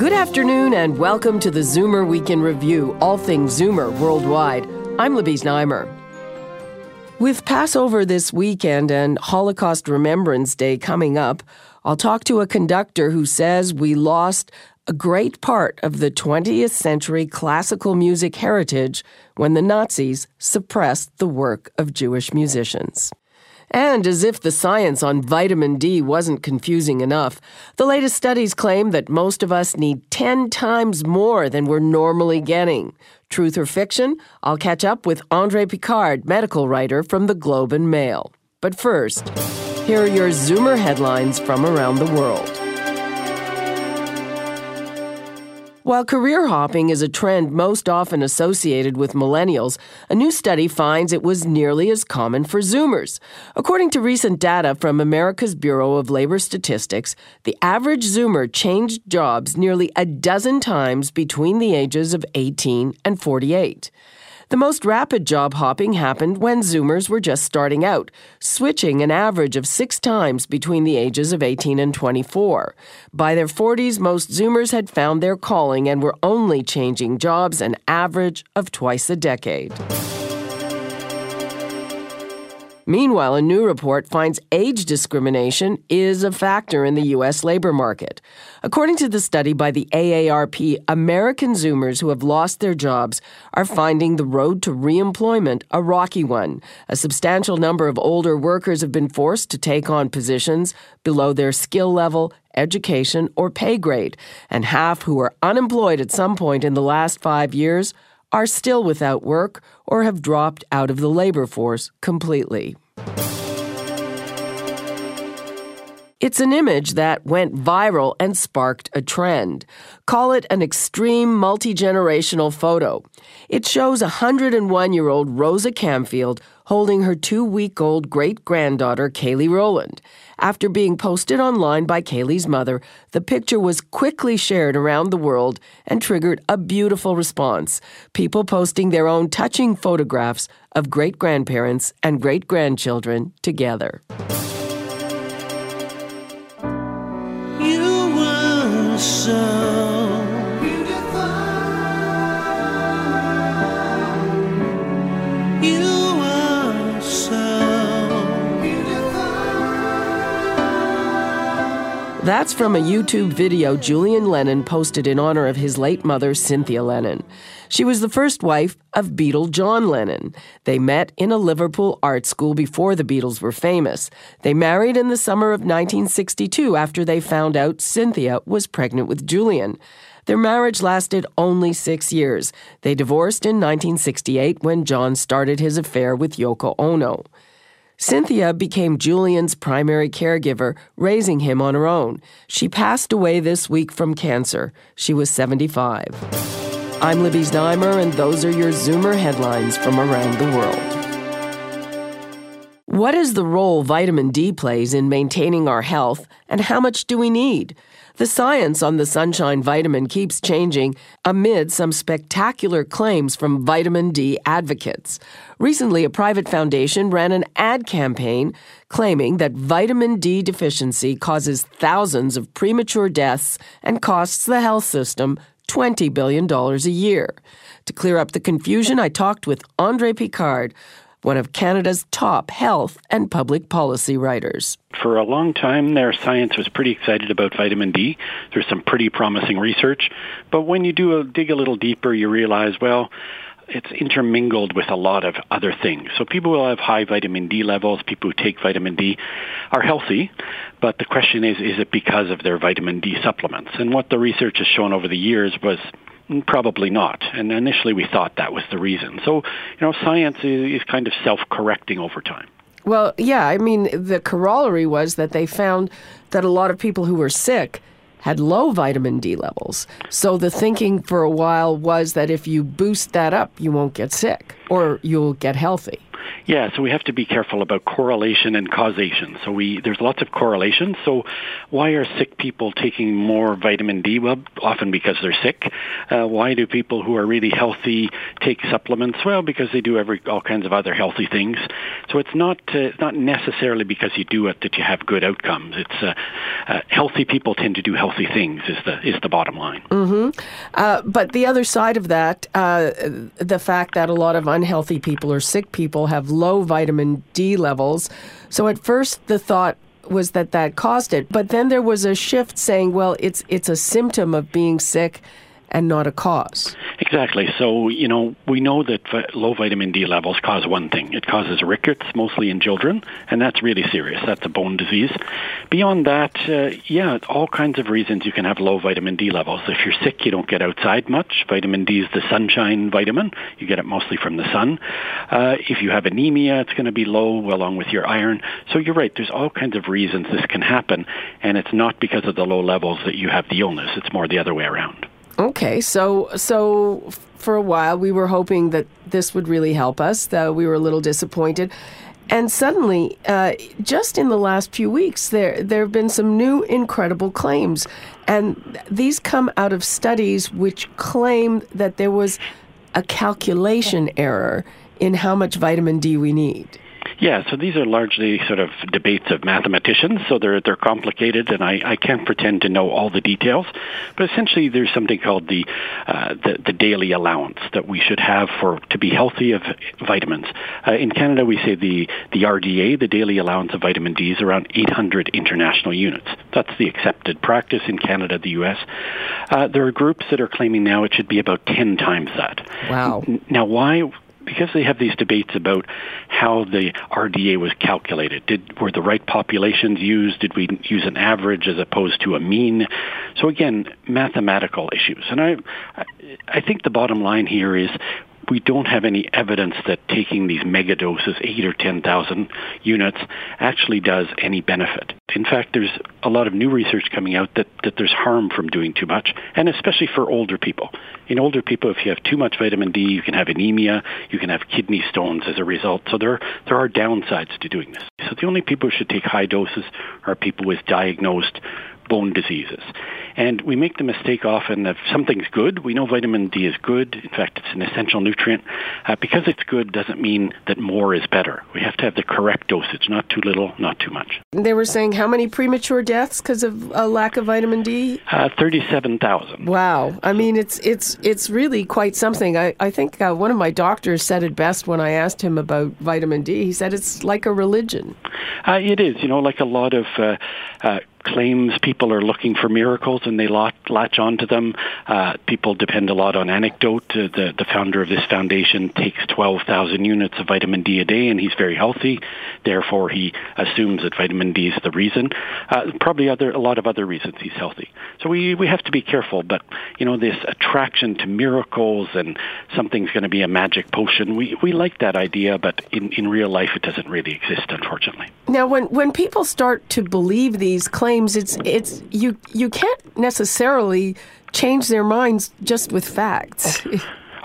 Good afternoon and welcome to the Zoomer Week in Review, all things Zoomer worldwide. I'm Libby Znaimer. With Passover this weekend and Holocaust Remembrance Day coming up, I'll talk to a conductor who says we lost a great part of the 20th century classical music heritage when the Nazis suppressed the work of Jewish musicians. And as if the science on vitamin D wasn't confusing enough, the latest studies claim that most of us need 10 times more than we're normally getting. Truth or fiction? I'll catch up with Andre Picard, medical writer from the Globe and Mail. But first, here are your Zoomer headlines from around the world. While career hopping is a trend most often associated with millennials, a new study finds it was nearly as common for Zoomers. According to recent data from America's Bureau of Labor Statistics, the average Zoomer changed jobs nearly a dozen times between the ages of 18 and 48. The most rapid job hopping happened when Zoomers were just starting out, switching an average of six times between the ages of 18 and 24. By their 40s, most Zoomers had found their calling and were only changing jobs an average of twice a decade. Meanwhile, a new report finds age discrimination is a factor in the U.S. labor market. According to the study by the AARP, American Zoomers who have lost their jobs are finding the road to reemployment a rocky one. A substantial number of older workers have been forced to take on positions below their skill level, education, or pay grade, and half who are unemployed at some point in the last five years are still without work or have dropped out of the labor force completely. It's an image that went viral and sparked a trend. Call it an extreme multi generational photo. It shows a 101 year old Rosa Camfield holding her two week old great granddaughter, Kaylee Rowland. After being posted online by Kaylee's mother, the picture was quickly shared around the world and triggered a beautiful response. People posting their own touching photographs of great grandparents and great grandchildren together. So That's from a YouTube video Julian Lennon posted in honor of his late mother, Cynthia Lennon. She was the first wife of Beatle John Lennon. They met in a Liverpool art school before the Beatles were famous. They married in the summer of 1962 after they found out Cynthia was pregnant with Julian. Their marriage lasted only six years. They divorced in 1968 when John started his affair with Yoko Ono. Cynthia became Julian's primary caregiver, raising him on her own. She passed away this week from cancer. She was 75. I'm Libby Znaimer, and those are your Zoomer headlines from around the world. What is the role vitamin D plays in maintaining our health, and how much do we need? The science on the sunshine vitamin keeps changing amid some spectacular claims from vitamin D advocates. Recently, a private foundation ran an ad campaign claiming that vitamin D deficiency causes thousands of premature deaths and costs the health system $20 billion a year. To clear up the confusion, I talked with Andre Picard, one of Canada's top health and public policy writers. For a long time their science was pretty excited about vitamin D. There's some pretty promising research. But when you do a, dig a little deeper, you realize, well, it's intermingled with a lot of other things. So people who have high vitamin D levels. People who take vitamin D are healthy, but the question is, is it because of their vitamin D supplements? And what the research has shown over the years was Probably not. And initially we thought that was the reason. So, you know, science is, kind of self-correcting over time. Well, yeah, I mean, the corollary was that they found that a lot of people who were sick had low vitamin D levels. So the thinking for a while was that if you boost that up, you won't get sick or you'll get healthy. Yeah, so we have to be careful about correlation and causation. So we there's lots of correlation. So why are sick people taking more vitamin D? Well, often because they're sick. Uh, why do people who are really healthy take supplements? Well, because they do every all kinds of other healthy things. So it's not uh, it's not necessarily because you do it that you have good outcomes. It's uh, uh, healthy people tend to do healthy things. Is the is the bottom line. Uh, but the other side of that, uh, the fact that a lot of unhealthy people or sick people have low vitamin D levels. So at first, the thought was that that caused it, but then there was a shift saying, well, it's it's a symptom of being sick and not a cause. Exactly. So, you know, we know that low vitamin D levels cause one thing. It causes rickets, mostly in children, and that's really serious. That's a bone disease. Beyond that, uh, yeah, all kinds of reasons you can have low vitamin D levels. If you're sick, you don't get outside much. Vitamin D is the sunshine vitamin. You get it mostly from the sun. Uh, if you have anemia, it's going to be low along with your iron. So you're right. There's all kinds of reasons this can happen, and it's not because of the low levels that you have the illness. It's more the other way around. Okay, so so for a while we were hoping that this would really help us. Though we were a little disappointed, and suddenly, uh, just in the last few weeks, there there have been some new incredible claims, and these come out of studies which claim that there was a calculation error in how much vitamin D we need. Yeah, so these are largely sort of debates of mathematicians, so they're they're complicated, and I, I can't pretend to know all the details. But essentially, there's something called the, uh, the the daily allowance that we should have for to be healthy of vitamins. Uh, in Canada, we say the the RDA, the daily allowance of vitamin D, is around 800 international units. That's the accepted practice in Canada, the U.S. Uh, there are groups that are claiming now it should be about 10 times that. Wow. Now, why? Because they have these debates about how the RDA was calculated. Did were the right populations used? Did we use an average as opposed to a mean? So again, mathematical issues. And I, I think the bottom line here is we don't have any evidence that taking these mega doses, eight or 10,000 units, actually does any benefit. In fact, there's a lot of new research coming out that, that there's harm from doing too much, and especially for older people. In older people, if you have too much vitamin D, you can have anemia, you can have kidney stones as a result. So there, there are downsides to doing this. So the only people who should take high doses are people with diagnosed bone diseases. And we make the mistake often that something's good, we know vitamin D is good. In fact, it's an essential nutrient. Uh, because it's good doesn't mean that more is better. We have to have the correct dosage, not too little, not too much. They were saying how many premature deaths because of a lack of vitamin D? Uh, 37,000. Wow. I mean, it's it's it's really quite something. I, I think uh, one of my doctors said it best when I asked him about vitamin D. He said it's like a religion. Uh, it is, you know, like a lot of uh, uh, claims. People are looking for miracles and they latch, latch onto them. Uh, people depend a lot on anecdote. Uh, the, the founder of this foundation takes 12,000 units of vitamin D a day and he's very healthy. Therefore, he assumes that vitamin D is the reason. Uh, probably other, a lot of other reasons he's healthy. So we, we have to be careful. But, you know, this attraction to miracles and something's going to be a magic potion, we, we like that idea, but in, in real life it doesn't really exist, unfortunately. Now, when when people start to believe these claims, it's it's you you can't necessarily change their minds just with facts.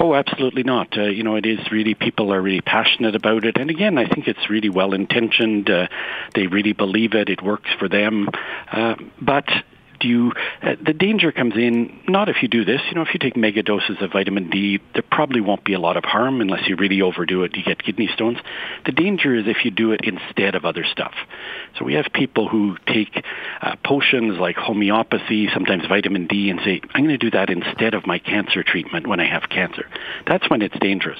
Oh, absolutely not. Uh, you know, it is really, people are really passionate about it. And again, I think it's really well intentioned. Uh, they really believe it. It works for them. Uh, but you, uh, the danger comes in not if you do this. You know, if you take mega doses of vitamin D, there probably won't be a lot of harm unless you really overdo it. You get kidney stones. The danger is if you do it instead of other stuff. So we have people who take uh, potions like homeopathy, sometimes vitamin D, and say, I'm going to do that instead of my cancer treatment when I have cancer. That's when it's dangerous.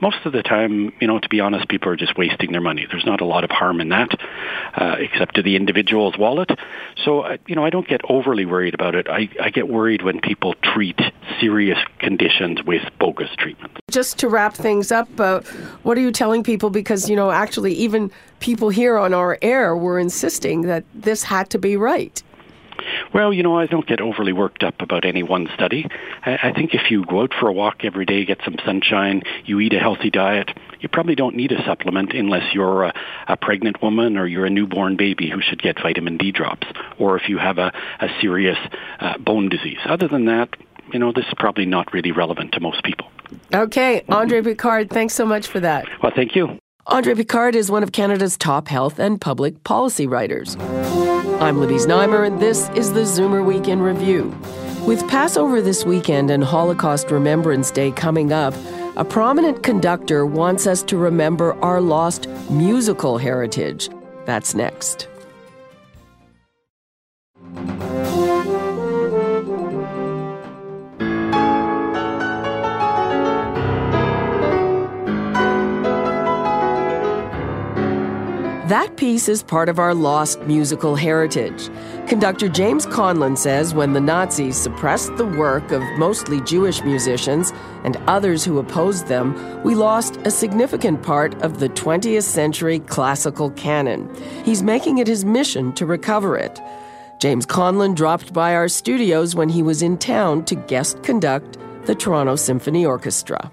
Most of the time, you know, to be honest, people are just wasting their money. There's not a lot of harm in that, uh, except to the individual's wallet. So, uh, you know, I don't get overly worried about it. I, I get worried when people treat serious conditions with bogus treatment. just to wrap things up, uh, what are you telling people? Because you know, actually, even people here on our air were insisting that this had to be right. Well, you know, I don't get overly worked up about any one study. I, I think if you go out for a walk every day, get some sunshine, you eat a healthy diet, you probably don't need a supplement unless you're a, a pregnant woman or you're a newborn baby who should get vitamin D drops, or if you have a, a serious uh, bone disease. Other than that, you know, this is probably not really relevant to most people. Okay, Andre Picard, thanks so much for that. Well, thank you. Andre Picard is one of Canada's top health and public policy writers. I'm Libby Znaimer, and this is the Zoomer Week in Review. With Passover this weekend and Holocaust Remembrance Day coming up, a prominent conductor wants us to remember our lost musical heritage. That's next. That piece is part of our lost musical heritage. Conductor James Conlon says when the Nazis suppressed the work of mostly Jewish musicians and others who opposed them, we lost a significant part of the 20th century classical canon. He's making it his mission to recover it. James Conlon dropped by our studios when he was in town to guest conduct the Toronto Symphony Orchestra.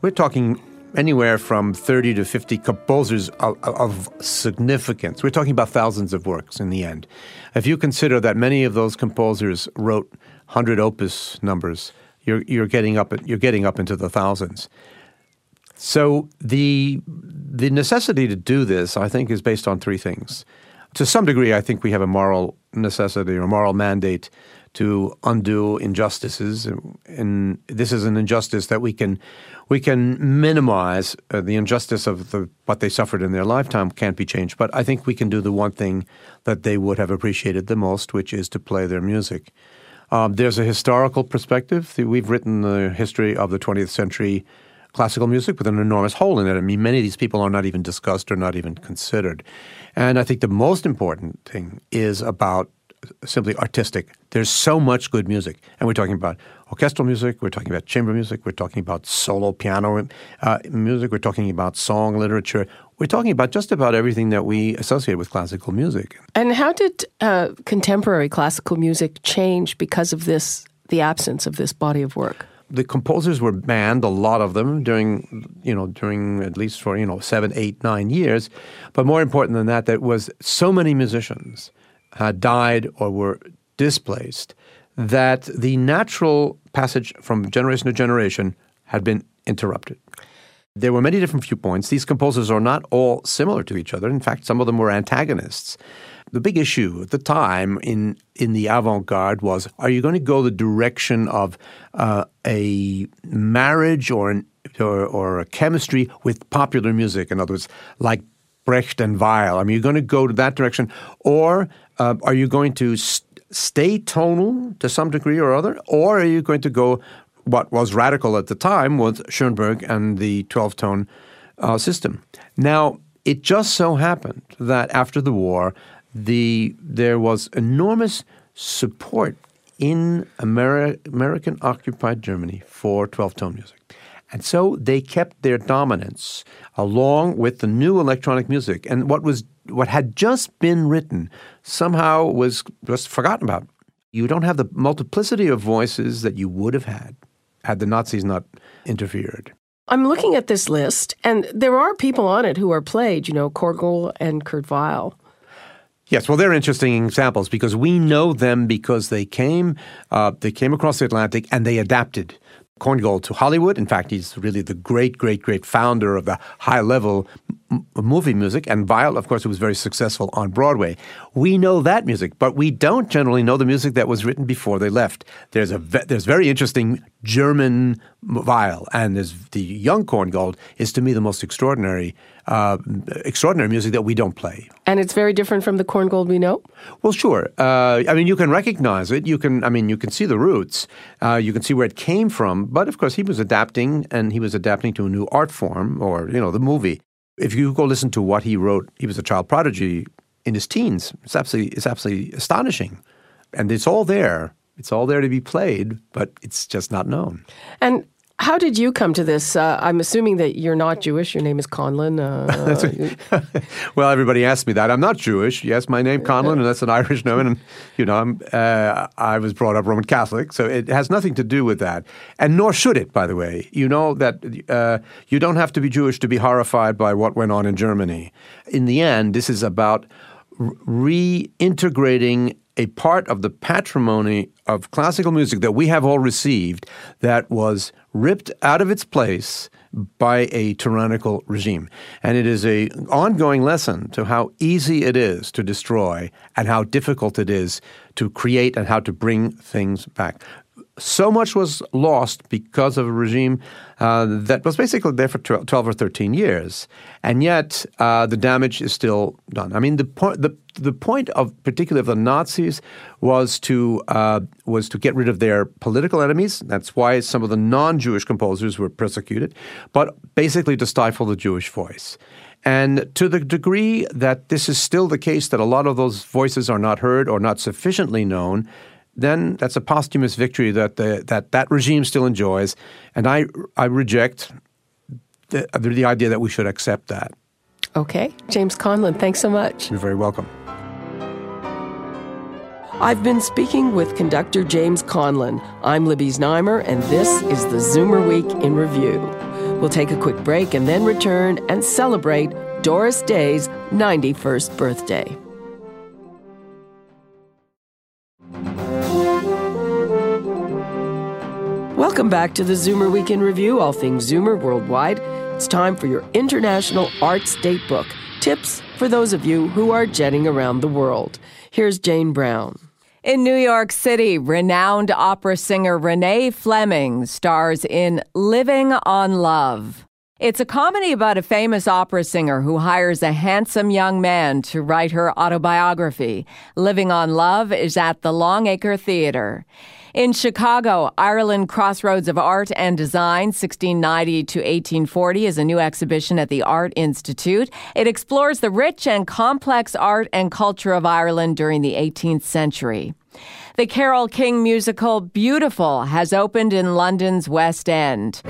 We're talking anywhere from 30 to 50 composers of, of, significance. We're talking about thousands of works in the end. If you consider that many of those composers wrote 100 opus numbers, you're, you're, getting, up, you're getting up into the thousands. So the, the necessity to do this, I think, is based on three things. To some degree, I think we have a moral necessity or moral mandate to undo injustices, and this is an injustice that we can we can minimize. Uh, the injustice of the, what they suffered in their lifetime can't be changed, but I think we can do the one thing that they would have appreciated the most, which is to play their music. Um, there's a historical perspective. We've written the history of the 20th century classical music with an enormous hole in it. I mean, many of these people are not even discussed or not even considered. And I think the most important thing is about simply artistic. There's so much good music, and we're talking about orchestral music, we're talking about chamber music, we're talking about solo piano uh, music, we're talking about song literature, we're talking about just about everything that we associate with classical music. And how did uh, contemporary classical music change because of this, the absence of this body of work? the composers were banned, a lot of them during, you know, during at least for you know seven, eight, nine years. But more important than that, there was so many musicians had died or were displaced, that the natural passage from generation to generation had been interrupted. There were many different viewpoints. These composers are not all similar to each other. In fact, some of them were antagonists. The big issue at the time in in the avant-garde was: Are you going to go the direction of uh, a marriage or an or, or a chemistry with popular music? In other words, like Brecht and Weill. I mean, you're going to go to that direction, or uh, are you going to st- stay tonal to some degree or other, or are you going to go what was radical at the time with Schoenberg and the 12 tone uh, system? Now, it just so happened that after the war, the there was enormous support in Ameri- American occupied Germany for 12 tone music. And so they kept their dominance along with the new electronic music. And what was what had just been written somehow was just forgotten about. You don't have the multiplicity of voices that you would have had had the Nazis not interfered. I'm looking at this list, and there are people on it who are played, you know, Korngold and Kurt Weill. Yes, well, they're interesting examples because we know them because they came, uh, they came across the Atlantic and they adapted Korngold to Hollywood. In fact, he's really the great, great, great founder of the high level m- movie music. And Weill, of course, who was very successful on Broadway. We know that music, but we don't generally know the music that was written before they left. There's a ve- there's very interesting German Weill, and there's the young Korngold is to me the most extraordinary uh, extraordinary music that we don't play. And it's very different from the Korngold we know? Well, sure. Uh, I mean, you can recognize it. You can, I mean, you can see the roots. Uh, you can see where it came from. But of course, he was adapting, and he was adapting to a new art form, or you know, the movie. If you go listen to what he wrote, he was a child prodigy in his teens. It's absolutely, it's absolutely astonishing, and it's all there. It's all there to be played, but it's just not known. And how did you come to this? Uh, I'm assuming that you're not Jewish. Your name is Conlon. Uh, well, everybody asks me that. I'm not Jewish. Yes, my name Conlon, and that's an Irish name. And you know, I'm, uh, I was brought up Roman Catholic, so it has nothing to do with that. And nor should it, by the way. You know that uh, you don't have to be Jewish to be horrified by what went on in Germany. In the end, this is about reintegrating a part of the patrimony of classical music that we have all received that was ripped out of its place by a tyrannical regime. And it is a ongoing lesson to how easy it is to destroy and how difficult it is to create and how to bring things back so much was lost because of a regime uh, that was basically there for 12 or 13 years. And yet uh, the damage is still done. I mean, the, point, the, the point of particularly of the Nazis was to, uh, was to get rid of their political enemies. That's why some of the non-Jewish composers were persecuted, but basically to stifle the Jewish voice. And to the degree that this is still the case, that a lot of those voices are not heard or not sufficiently known, then that's a posthumous victory that the, that that regime still enjoys, and I I reject the, the idea that we should accept that. Okay, James Conlon, thanks so much. You're very welcome. I've been speaking with conductor James Conlon. I'm Libby Znaimer, and this is the Zoomer Week in Review. We'll take a quick break and then return and celebrate Doris Day's 91st birthday. Welcome back to the Zoomer Week in Review, all things Zoomer worldwide. It's time for your International Arts Datebook tips for those of you who are jetting around the world. Here's Jane Brown. In New York City, renowned opera singer Renee Fleming stars in Living on Love. It's a comedy about a famous opera singer who hires a handsome young man to write her autobiography. Living on Love is at the Longacre Theater. In Chicago, Ireland Crossroads of Art and Design, 1690 to 1840, is a new exhibition at the Art Institute. It explores the rich and complex art and culture of Ireland during the 18th century. The Carole King musical Beautiful has opened in London's West End.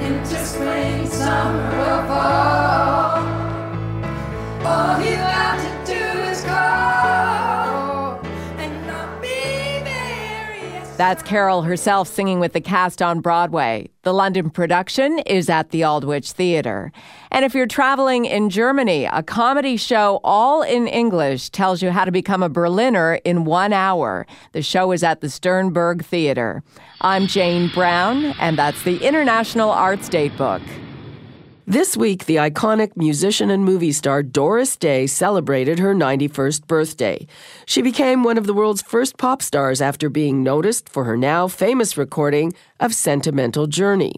That's Carole herself singing with the cast on Broadway. The London production is at the Aldwych Theatre. And if you're traveling in Germany, a comedy show all in English tells you how to become a Berliner in one hour. The show is at the Sternberg Theatre. I'm Jane Brown, and that's the International Arts Datebook. This week, the iconic musician and movie star Doris Day celebrated her 91st birthday. She became one of the world's first pop stars after being noticed for her now famous recording of Sentimental Journey.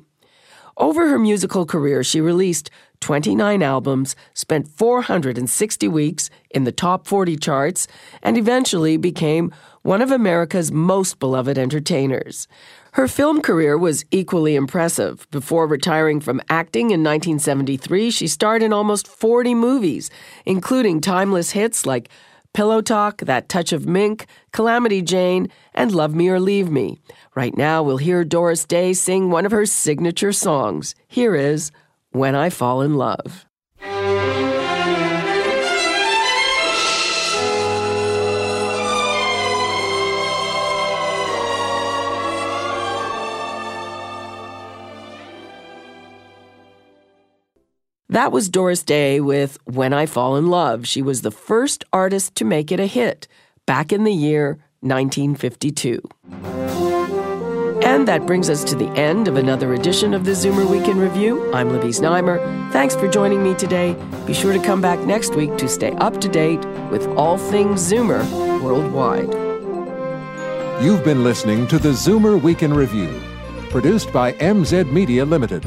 Over her musical career, she released 29 albums, spent 460 weeks in the top 40 charts, and eventually became one of America's most beloved entertainers. Her film career was equally impressive. Before retiring from acting in 1973, she starred in almost 40 movies, including timeless hits like Pillow Talk, That Touch of Mink, Calamity Jane, and Love Me or Leave Me. Right now, we'll hear Doris Day sing one of her signature songs. Here is When I Fall in Love. That was Doris Day with When I Fall in Love. She was the first artist to make it a hit back in the year 1952. And that brings us to the end of another edition of the Zoomer Week in Review. I'm Libby Znaimer. Thanks for joining me today. Be sure to come back next week to stay up to date with all things Zoomer worldwide. You've been listening to the Zoomer Week in Review, produced by MZ Media Limited.